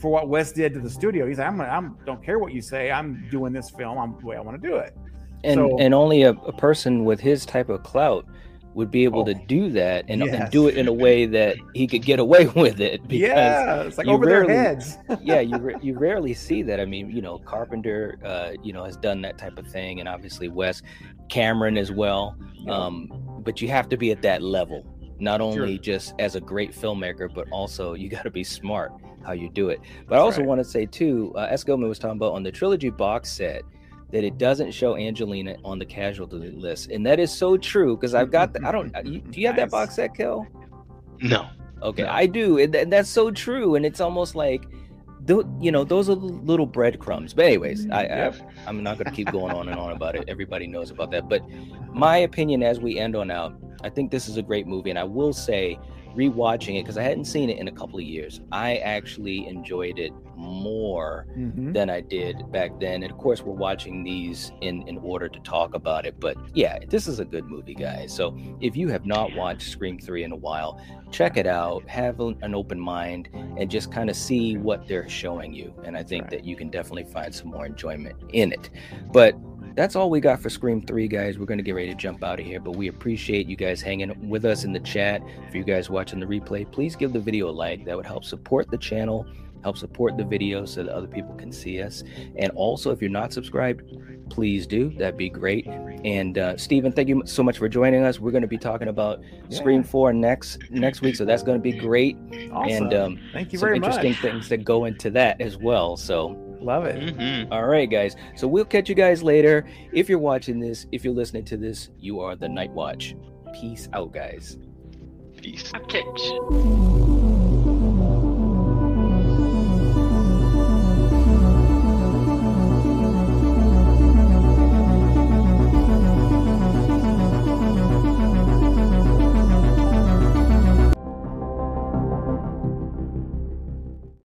for what Wes did to the studio. He's like, I'm, I'm don't care what you say. I'm doing this film. I'm the way I want to do it. And so, and only a, a, person with his type of clout would be able oh, to do that and, yes. and, do it in a way that he could get away *laughs* with it. Because yeah, it's like over rarely, their heads. *laughs* yeah, you you rarely see that. I mean, you know, Carpenter, uh, you know, has done that type of thing, and obviously Wes, Cameron as well. Yeah. Um, but you have to be at that level not only sure. just as a great filmmaker, but also you got to be smart how you do it. But That's I also right. want to say too, uh, S. Gilman was talking about on the trilogy box set that it doesn't show Angelina on the casualty list, and that is so true because I've got the, I don't. Uh, *laughs* do you have nice. that box set, Kel? No. Okay, no. I do, and, and that's so true, and it's almost like you know those are little breadcrumbs but anyways I, I i'm not going to keep going on and on about it *laughs* everybody knows about that but my opinion as we end on out I think this is a great movie, and I will say, rewatching it because I hadn't seen it in a couple of years, I actually enjoyed it more mm-hmm. than I did back then. And of course, we're watching these in in order to talk about it. But yeah, this is a good movie, guys. So if you have not watched Scream Three in a while, check it out. Have an open mind and just kind of see what they're showing you. And I think right. that you can definitely find some more enjoyment in it. But that's all we got for Scream 3, guys. We're going to get ready to jump out of here, but we appreciate you guys hanging with us in the chat. For you guys watching the replay, please give the video a like. That would help support the channel, help support the video so that other people can see us. And also, if you're not subscribed, please do. That'd be great. And uh, Stephen, thank you so much for joining us. We're going to be talking about yeah. Scream 4 next next week, so that's going to be great. Awesome. And um, thank you some very interesting much. things that go into that as well. So Love it. Mm-hmm. All right, guys. So we'll catch you guys later. If you're watching this, if you're listening to this, you are the Night Watch. Peace out, guys. Peace. Okay.